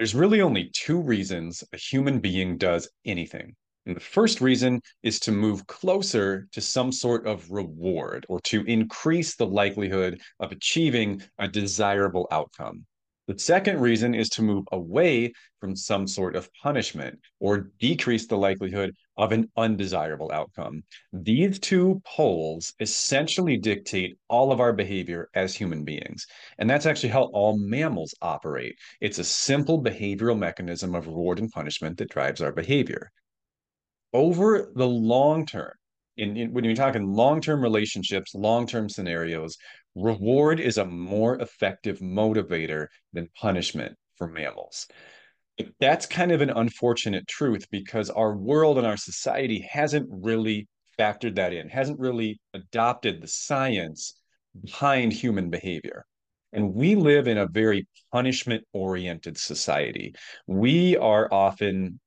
There's really only two reasons a human being does anything. And the first reason is to move closer to some sort of reward or to increase the likelihood of achieving a desirable outcome. The second reason is to move away from some sort of punishment or decrease the likelihood of an undesirable outcome. These two poles essentially dictate all of our behavior as human beings. And that's actually how all mammals operate. It's a simple behavioral mechanism of reward and punishment that drives our behavior. Over the long term, in, in, when you're talking long-term relationships, long-term scenarios, reward is a more effective motivator than punishment for mammals. That's kind of an unfortunate truth because our world and our society hasn't really factored that in, hasn't really adopted the science behind human behavior. And we live in a very punishment oriented society. We are often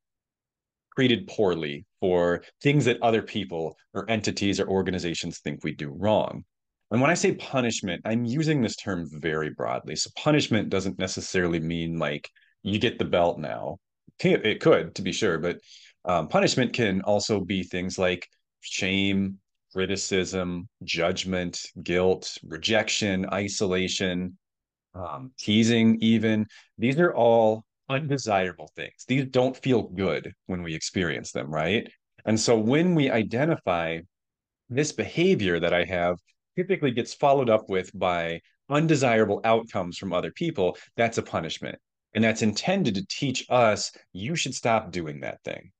treated poorly for things that other people or entities or organizations think we do wrong. And when I say punishment, I'm using this term very broadly. So punishment doesn't necessarily mean like you get the belt now. It could, to be sure, but um, punishment can also be things like shame, criticism, judgment, guilt, rejection, isolation, um, teasing, even. These are all undesirable things. These don't feel good when we experience them, right? And so when we identify this behavior that I have typically gets followed up with by undesirable outcomes from other people, that's a punishment. And that's intended to teach us you should stop doing that thing.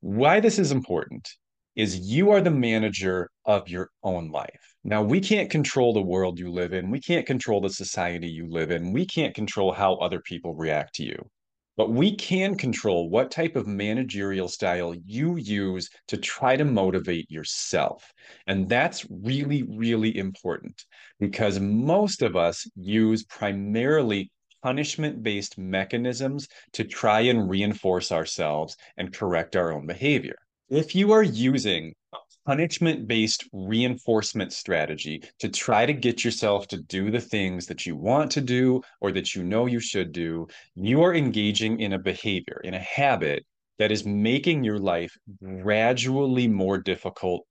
Why this is important is you are the manager of your own life. Now, we can't control the world you live in. We can't control the society you live in. We can't control how other people react to you. But we can control what type of managerial style you use to try to motivate yourself. And that's really, really important because most of us use primarily punishment based mechanisms to try and reinforce ourselves and correct our own behavior if you are using a punishment based reinforcement strategy to try to get yourself to do the things that you want to do or that you know you should do, you are engaging in a behavior, in a habit that is making your life gradually more difficult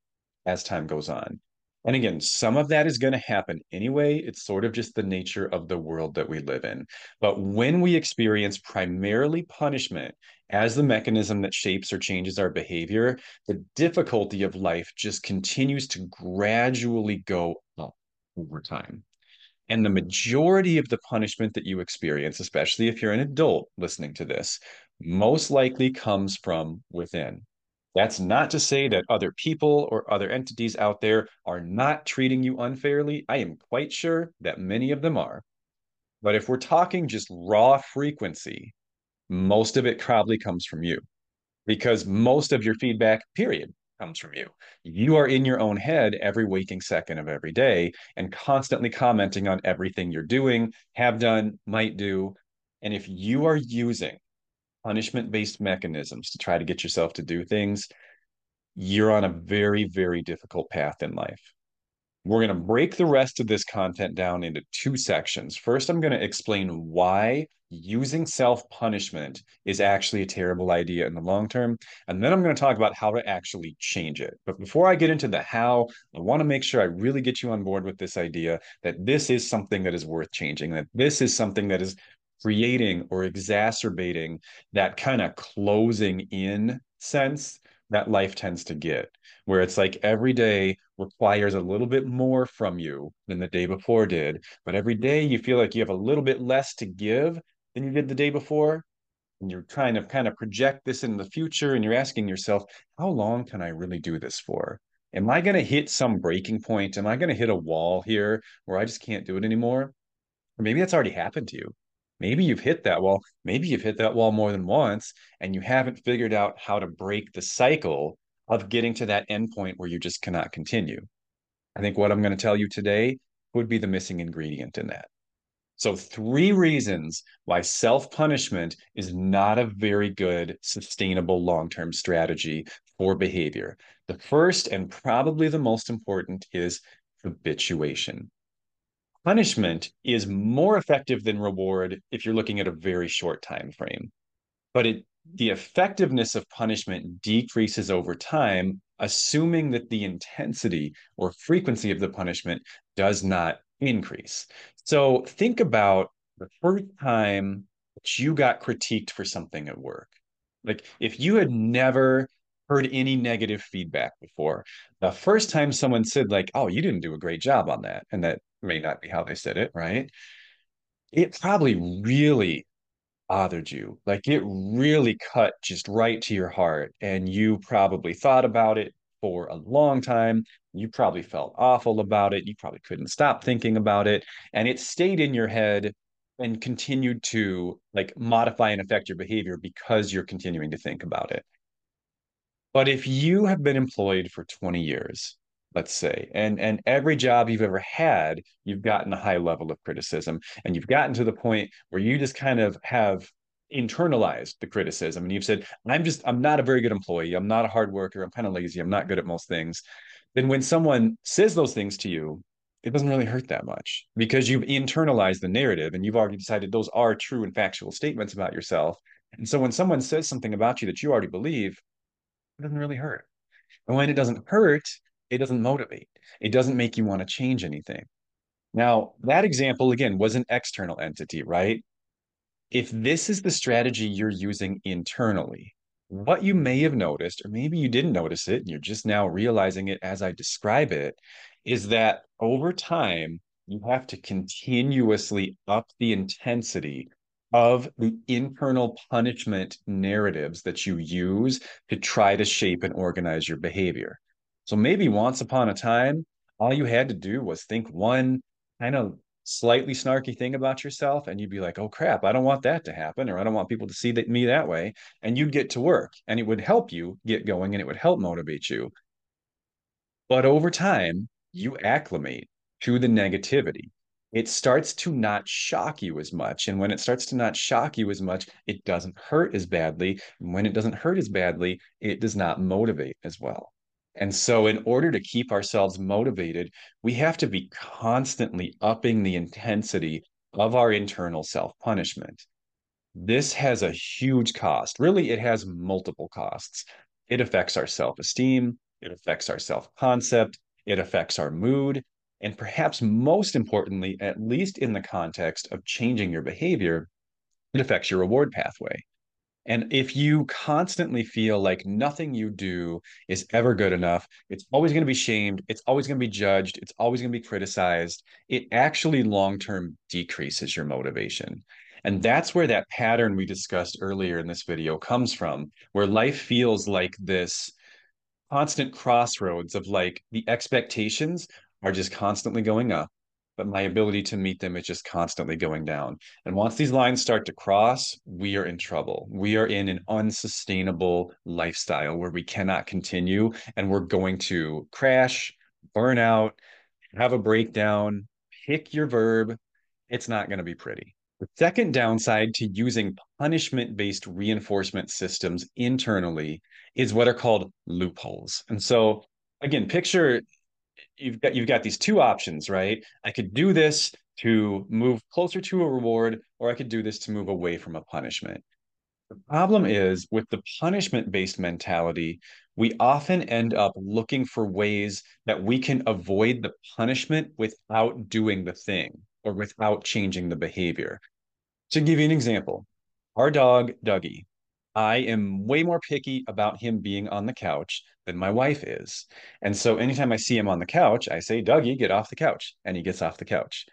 as time goes on. And again, some of that is going to happen anyway. It's sort of just the nature of the world that we live in. But when we experience primarily punishment as the mechanism that shapes or changes our behavior, the difficulty of life just continues to gradually go up over time. And the majority of the punishment that you experience, especially if you're an adult listening to this, most likely comes from within. That's not to say that other people or other entities out there are not treating you unfairly. I am quite sure that many of them are. But if we're talking just raw frequency, most of it probably comes from you because most of your feedback, period, comes from you. You are in your own head every waking second of every day and constantly commenting on everything you're doing, have done, might do. And if you are using punishment based mechanisms to try to get yourself to do things, you're on a very, very difficult path in life. We're going to break the rest of this content down into two sections. First, I'm going to explain why using self punishment is actually a terrible idea in the long term. And then I'm going to talk about how to actually change it. But before I get into the how, I want to make sure I really get you on board with this idea that this is something that is worth changing, that this is something that is creating or exacerbating that kind of closing in sense that life tends to get, where it's like every day requires a little bit more from you than the day before did. But every day you feel like you have a little bit less to give than you did the day before. And you're trying to kind of project this in the future and you're asking yourself, how long can I really do this for? Am I going to hit some breaking point? Am I going to hit a wall here where I just can't do it anymore? Or maybe that's already happened to you. Maybe you've hit that wall. Maybe you've hit that wall more than once and you haven't figured out how to break the cycle of getting to that endpoint where you just cannot continue. I think what I'm going to tell you today would be the missing ingredient in that. So, three reasons why self punishment is not a very good, sustainable long term strategy for behavior. The first and probably the most important is habituation Punishment is more effective than reward if you're looking at a very short time frame. But it the effectiveness of punishment decreases over time, assuming that the intensity or frequency of the punishment does not increase. So think about the first time that you got critiqued for something at work. Like if you had never heard any negative feedback before, the first time someone said, like, oh, you didn't do a great job on that, and that may not be how they said it, right? It probably really bothered you. Like it really cut just right to your heart. And you probably thought about it for a long time. You probably felt awful about it. You probably couldn't stop thinking about it. And it stayed in your head and continued to like modify and affect your behavior because you're continuing to think about it. But if you have been employed for 20 years, let's say, and and every job you've ever had, you've gotten a high level of criticism, and you've gotten to the point where you just kind of have internalized the criticism and you've said i'm just i'm not a very good employee i'm not a hard worker i'm kind of lazy i'm not good at most things. Then when someone says those things to you it doesn't really hurt that much because you've internalized the narrative and you've already decided those are true and factual statements about yourself and so when someone says something about you that you already believe it doesn't really hurt and when it doesn't hurt it doesn't motivate. It doesn't make you want to change anything. Now, that example, again, was an external entity, right? If this is the strategy you're using internally, what you may have noticed, or maybe you didn't notice it, and you're just now realizing it as I describe it, is that over time, you have to continuously up the intensity of the internal punishment narratives that you use to try to shape and organize your behavior. So maybe once upon a time, all you had to do was think one kind of slightly snarky thing about yourself, and you'd be like, oh crap, I don't want that to happen, or I don't want people to see that, me that way. And you'd get to work, and it would help you get going and it would help motivate you. But over time, you acclimate to the negativity. It starts to not shock you as much. And when it starts to not shock you as much, it doesn't hurt as badly. And when it doesn't hurt as badly, it does not motivate as well. And so, in order to keep ourselves motivated, we have to be constantly upping the intensity of our internal self punishment. This has a huge cost. Really, it has multiple costs. It affects our self esteem, it affects our self concept, it affects our mood, and perhaps most importantly, at least in the context of changing your behavior, it affects your reward pathway. And if you constantly feel like nothing you do is ever good enough, it's always going to be shamed, it's always going to be judged, it's always going to be criticized, it actually long term decreases your motivation. And that's where that pattern we discussed earlier in this video comes from, where life feels like this constant crossroads of like the expectations are just constantly going up but my ability to meet them is just constantly going down. And once these lines start to cross, we are in trouble. We are in an unsustainable lifestyle where we cannot continue and we're going to crash, burn out, have a breakdown, pick your verb. It's not going to be pretty. The second downside to using punishment based reinforcement systems internally is what are called loopholes. And so, again, picture you've got you've got these two options, right? I could do this to move closer to a reward, or I could do this to move away from a punishment. The problem is with the punishment based mentality, we often end up looking for ways that we can avoid the punishment without doing the thing or without changing the behavior. To give you an example, our dog, Dougie, I am way more picky about him being on the couch than my wife is. And so anytime I see him on the couch, I say, Dougie, get off the couch. And he gets off the couch.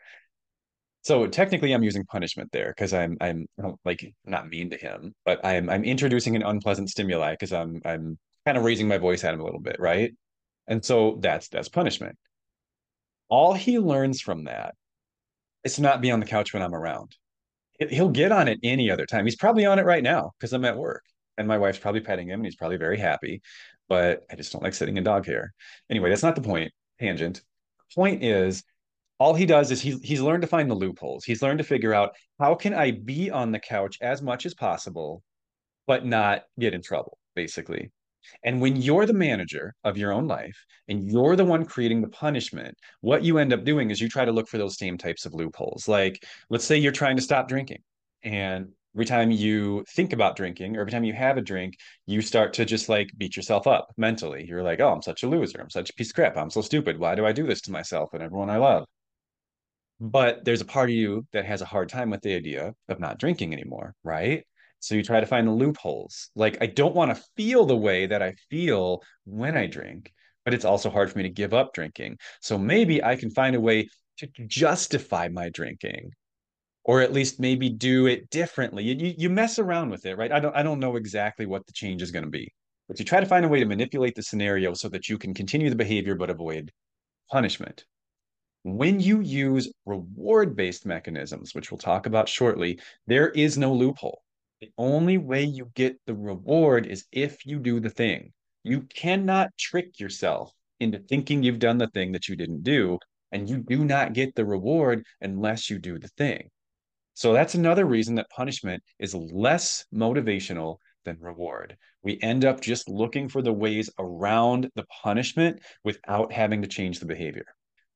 So technically I'm using punishment there because I'm I'm like not mean to him, but I'm I'm introducing an unpleasant stimuli because I'm I'm kind of raising my voice at him a little bit, right? And so that's that's punishment. All he learns from that is to not be on the couch when I'm around he'll get on it any other time. He's probably on it right now because I'm at work and my wife's probably petting him and he's probably very happy. But I just don't like sitting in dog hair. Anyway, that's not the point. Tangent. Point is, all he does is he's he's learned to find the loopholes. He's learned to figure out how can I be on the couch as much as possible, but not get in trouble, basically. And when you're the manager of your own life and you're the one creating the punishment, what you end up doing is you try to look for those same types of loopholes. Like, let's say you're trying to stop drinking, and every time you think about drinking or every time you have a drink, you start to just like beat yourself up mentally. You're like, oh, I'm such a loser. I'm such a piece of crap. I'm so stupid. Why do I do this to myself and everyone I love? But there's a part of you that has a hard time with the idea of not drinking anymore, right? So you try to find the loopholes. Like, I don't want to feel the way that I feel when I drink, but it's also hard for me to give up drinking. So maybe I can find a way to justify my drinking or at least maybe do it differently. You, you mess around with it, right? I don't I don't know exactly what the change is going to be, but you try to find a way to manipulate the scenario so that you can continue the behavior but avoid punishment. When you use reward based mechanisms, which we'll talk about shortly, there is no loophole. The only way you get the reward is if you do the thing. You cannot trick yourself into thinking you've done the thing that you didn't do, and you do not get the reward unless you do the thing. So that's another reason that punishment is less motivational than reward. We end up just looking for the ways around the punishment without having to change the behavior.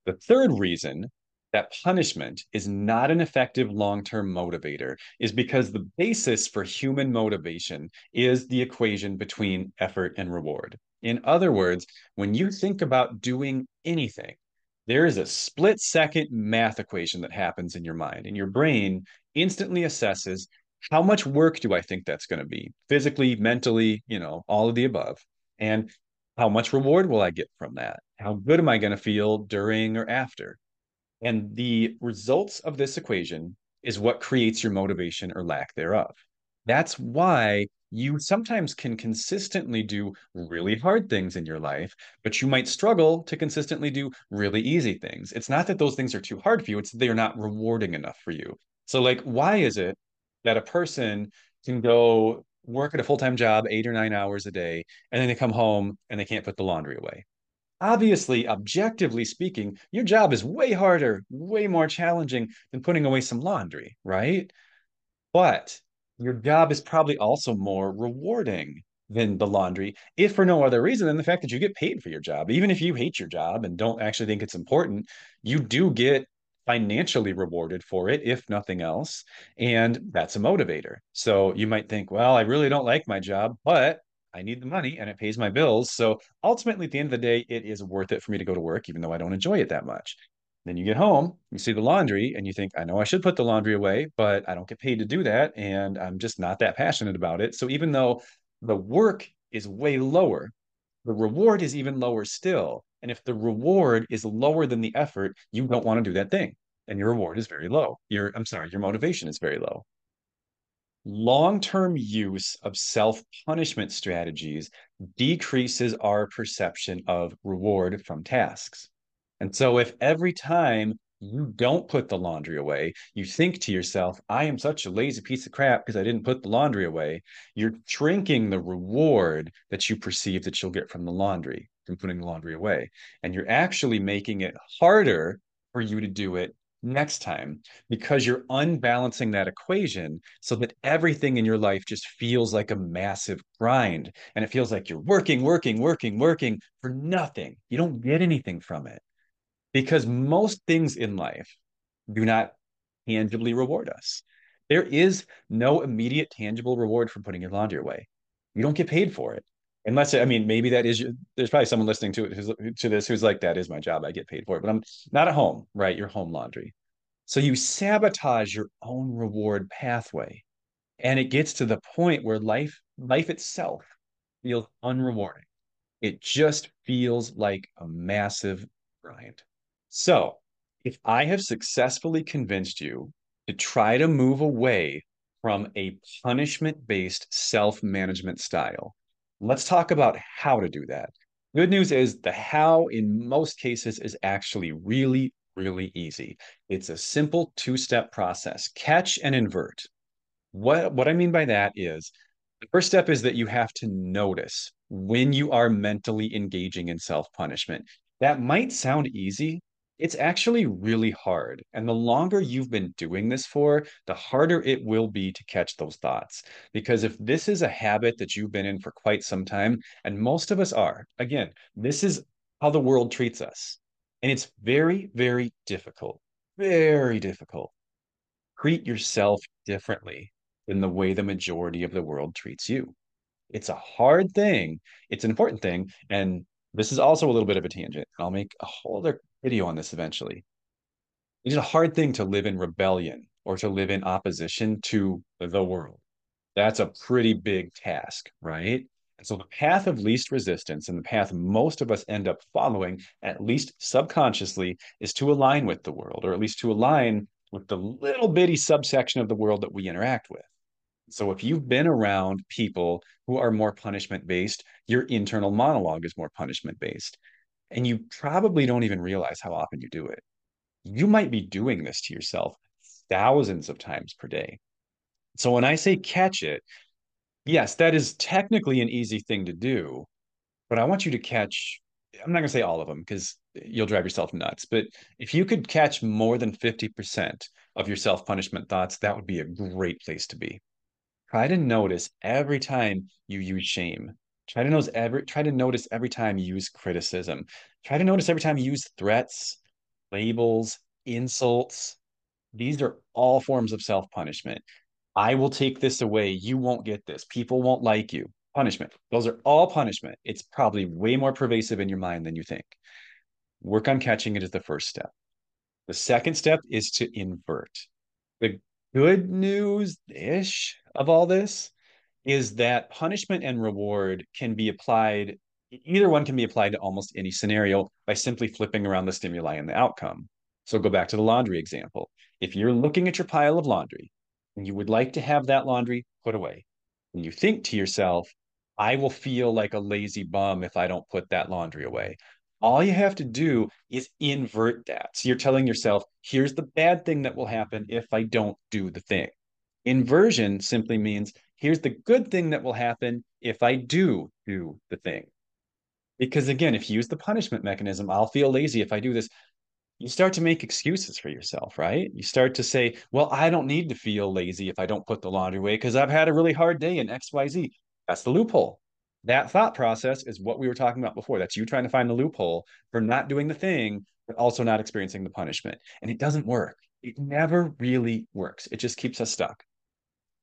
The third reason that punishment is not an effective long term motivator is because the basis for human motivation is the equation between effort and reward. In other words, when you think about doing anything, there is a split second math equation that happens in your mind, and your brain instantly assesses how much work do I think that's going to be physically, mentally, you know, all of the above. And how much reward will I get from that? How good am I going to feel during or after? And the results of this equation is what creates your motivation or lack thereof. That's why you sometimes can consistently do really hard things in your life, but you might struggle to consistently do really easy things. It's not that those things are too hard for you, it's they're not rewarding enough for you. So, like, why is it that a person can go work at a full-time job eight or nine hours a day and then they come home and they can't put the laundry away obviously objectively speaking your job is way harder way more challenging than putting away some laundry right but your job is probably also more rewarding than the laundry if for no other reason than the fact that you get paid for your job even if you hate your job and don't actually think it's important you do get financially rewarded for it, if nothing else. And that's a motivator. So you might think, well, I really don't like my job, but I need the money and it pays my bills. So ultimately, at the end of the day, it is worth it for me to go to work, even though I don't enjoy it that much. Then you get home, you see the laundry, and you think, I know I should put the laundry away, but I don't get paid to do that. And I'm just not that passionate about it. So even though the work is way lower, the reward is even lower still. And if the reward is lower than the effort, you don't want to do that thing. And your reward is very low. Your, I'm sorry, your motivation is very low. Long term use of self punishment strategies decreases our perception of reward from tasks. And so, if every time you don't put the laundry away, you think to yourself, I am such a lazy piece of crap because I didn't put the laundry away, you're shrinking the reward that you perceive that you'll get from the laundry, from putting the laundry away. And you're actually making it harder for you to do it next time because you're unbalancing that equation so that everything in your life just feels like a massive grind. And it feels like you're working working working working for nothing. You don't get anything from it. Because most things in life do not tangibly reward us. There is no immediate tangible reward for putting your laundry away. You don't get paid for it unless I mean maybe that is there's probably someone listening to it who's to this who's like that is my job. I get paid for it. But I'm not at home right? Your home laundry. So you sabotage your own reward pathway and it gets to the point where life life itself feels unrewarding. It just feels like a massive grind. So if I have successfully convinced you to try to move away from a punishment based self management style Let's talk about how to do that. Good news is the how in most cases is actually really, really easy. It's a simple two-step process, catch and invert. What, what I mean by that is the first step is that you have to notice when you are mentally engaging in self-punishment. That might sound easy, It's actually really hard. And the longer you've been doing this for, the harder it will be to catch those thoughts. Because if this is a habit that you've been in for quite some time, and most of us are, again, this is how the world treats us. And it's very, very difficult, very difficult. Treat yourself differently than the way the majority of the world treats you. It's a hard thing. It's an important thing. And this is also a little bit of a tangent. I'll make a whole other video on this eventually. It's a hard thing to live in rebellion or to live in opposition to the world. That's a pretty big task, right? And so the path of least resistance and the path most of us end up following, at least subconsciously, is to align with the world, or at least to align with the little bitty subsection of the world that we interact with. So if you've been around people who are more punishment based, your internal monologue is more punishment based. And you probably don't even realize how often you do it. You might be doing this to yourself thousands of times per day. So when I say catch it, yes, that is technically an easy thing to do, but I want you to catch, I'm not going to say all of them because you'll drive yourself nuts, but if you could catch more than 50% of your self punishment thoughts, that would be a great place to be. Try to notice every time you use shame. Try to notice every try to notice every time you use criticism. Try to notice every time you use threats, labels, insults. These are all forms of self-punishment. I will take this away. You won't get this. People won't like you. Punishment. Those are all punishment. It's probably way more pervasive in your mind than you think. Work on catching it is the first step. The second step is to invert. The good news ish of all this is that punishment and reward can be applied, either one can be applied to almost any scenario by simply flipping around the stimuli and the outcome. So go back to the laundry example. If you're looking at your pile of laundry and you would like to have that laundry put away, and you think to yourself, I will feel like a lazy bum if I don't put that laundry away. All you have to do is invert that. So you're telling yourself, here's the bad thing that will happen if I don't do the thing. Inversion simply means here's the good thing that will happen if I do do the thing. Because again, if you use the punishment mechanism, I'll feel lazy if I do this. You start to make excuses for yourself, right? You start to say, well, I don't need to feel lazy if I don't put the laundry away because I've had a really hard day in XYZ. That's the loophole. That thought process is what we were talking about before. That's you trying to find the loophole for not doing the thing, but also not experiencing the punishment. And it doesn't work. It never really works. It just keeps us stuck.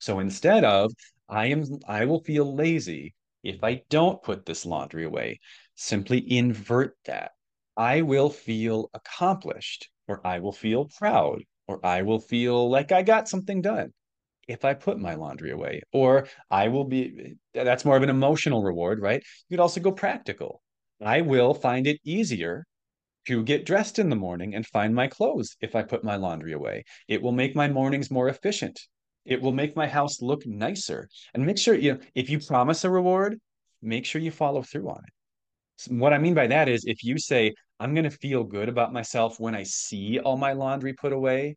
So instead of I am I will feel lazy if I don't put this laundry away, simply invert that. I will feel accomplished or I will feel proud or I will feel like I got something done if I put my laundry away or I will be that's more of an emotional reward, right? You could also go practical. I will find it easier to get dressed in the morning and find my clothes if I put my laundry away. It will make my mornings more efficient it will make my house look nicer. And make sure you know, if you promise a reward, make sure you follow through on it. So what I mean by that is if you say, I'm going to feel good about myself when I see all my laundry put away,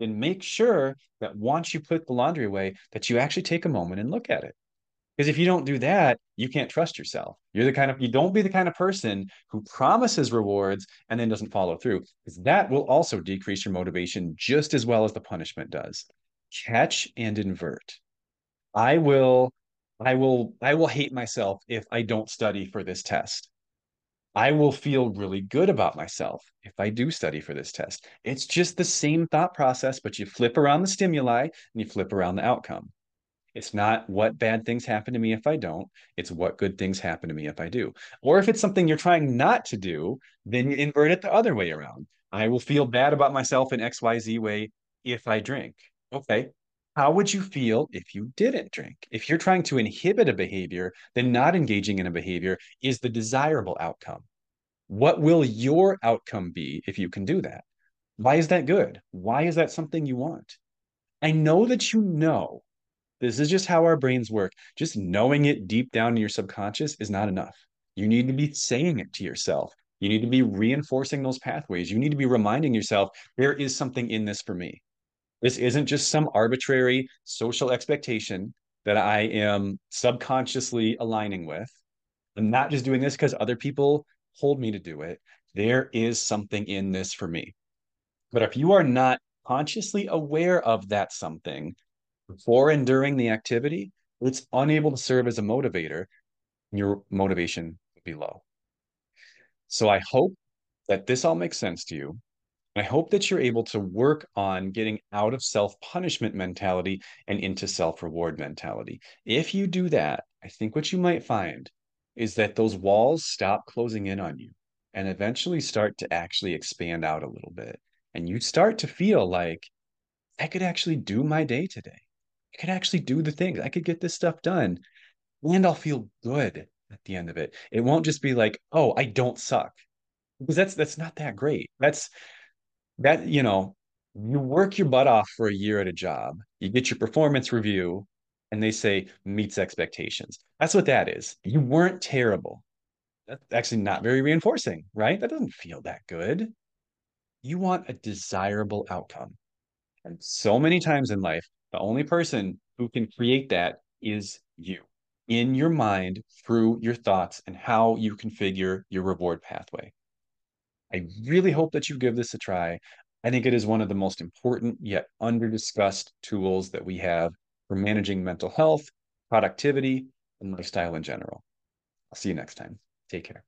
then make sure that once you put the laundry away, that you actually take a moment and look at it. Because if you don't do that, you can't trust yourself. You're the kind of, you don't be the kind of person who promises rewards and then doesn't follow through, because that will also decrease your motivation just as well as the punishment does catch and invert. I will I will I will hate myself if I don't study for this test. I will feel really good about myself if I do study for this test. It's just the same thought process, but you flip around the stimuli and you flip around the outcome. It's not what bad things happen to me if I don't. It's what good things happen to me if I do. Or if it's something you're trying not to do, then you invert it the other way around. I will feel bad about myself in XYZ way if I drink. Okay. How would you feel if you didn't drink? If you're trying to inhibit a behavior, then not engaging in a behavior is the desirable outcome. What will your outcome be if you can do that? Why is that good? Why is that something you want? I know that you know this is just how our brains work. Just knowing it deep down in your subconscious is not enough. You need to be saying it to yourself. You need to be reinforcing those pathways. You need to be reminding yourself there is something in this for me. This isn't just some arbitrary social expectation that I am subconsciously aligning with. I'm not just doing this because other people hold me to do it. there is something in this for me. But if you are not consciously aware of that something before and during the activity, it's unable to serve as a motivator. Your motivation will be low. So I hope that this all makes sense to you. I hope that you're able to work on getting out of self punishment mentality and into self reward mentality. If you do that, I think what you might find is that those walls stop closing in on you and eventually start to actually expand out a little bit. And you start to feel like I could actually do my day today. I could actually do the things. I could get this stuff done and I'll feel good at the end of it. It won't just be like, oh, I don't suck. Because that's that's not that great. That's that, you know, you work your butt off for a year at a job, you get your performance review, and they say meets expectations. That's what that is. You weren't terrible. That's actually not very reinforcing, right? That doesn't feel that good. You want a desirable outcome. And so many times in life, the only person who can create that is you in your mind through your thoughts and how you configure your reward pathway. I really hope that you give this a try. I think it is one of the most important yet under discussed tools that we have for managing mental health, productivity, and lifestyle in general. I'll see you next time. Take care.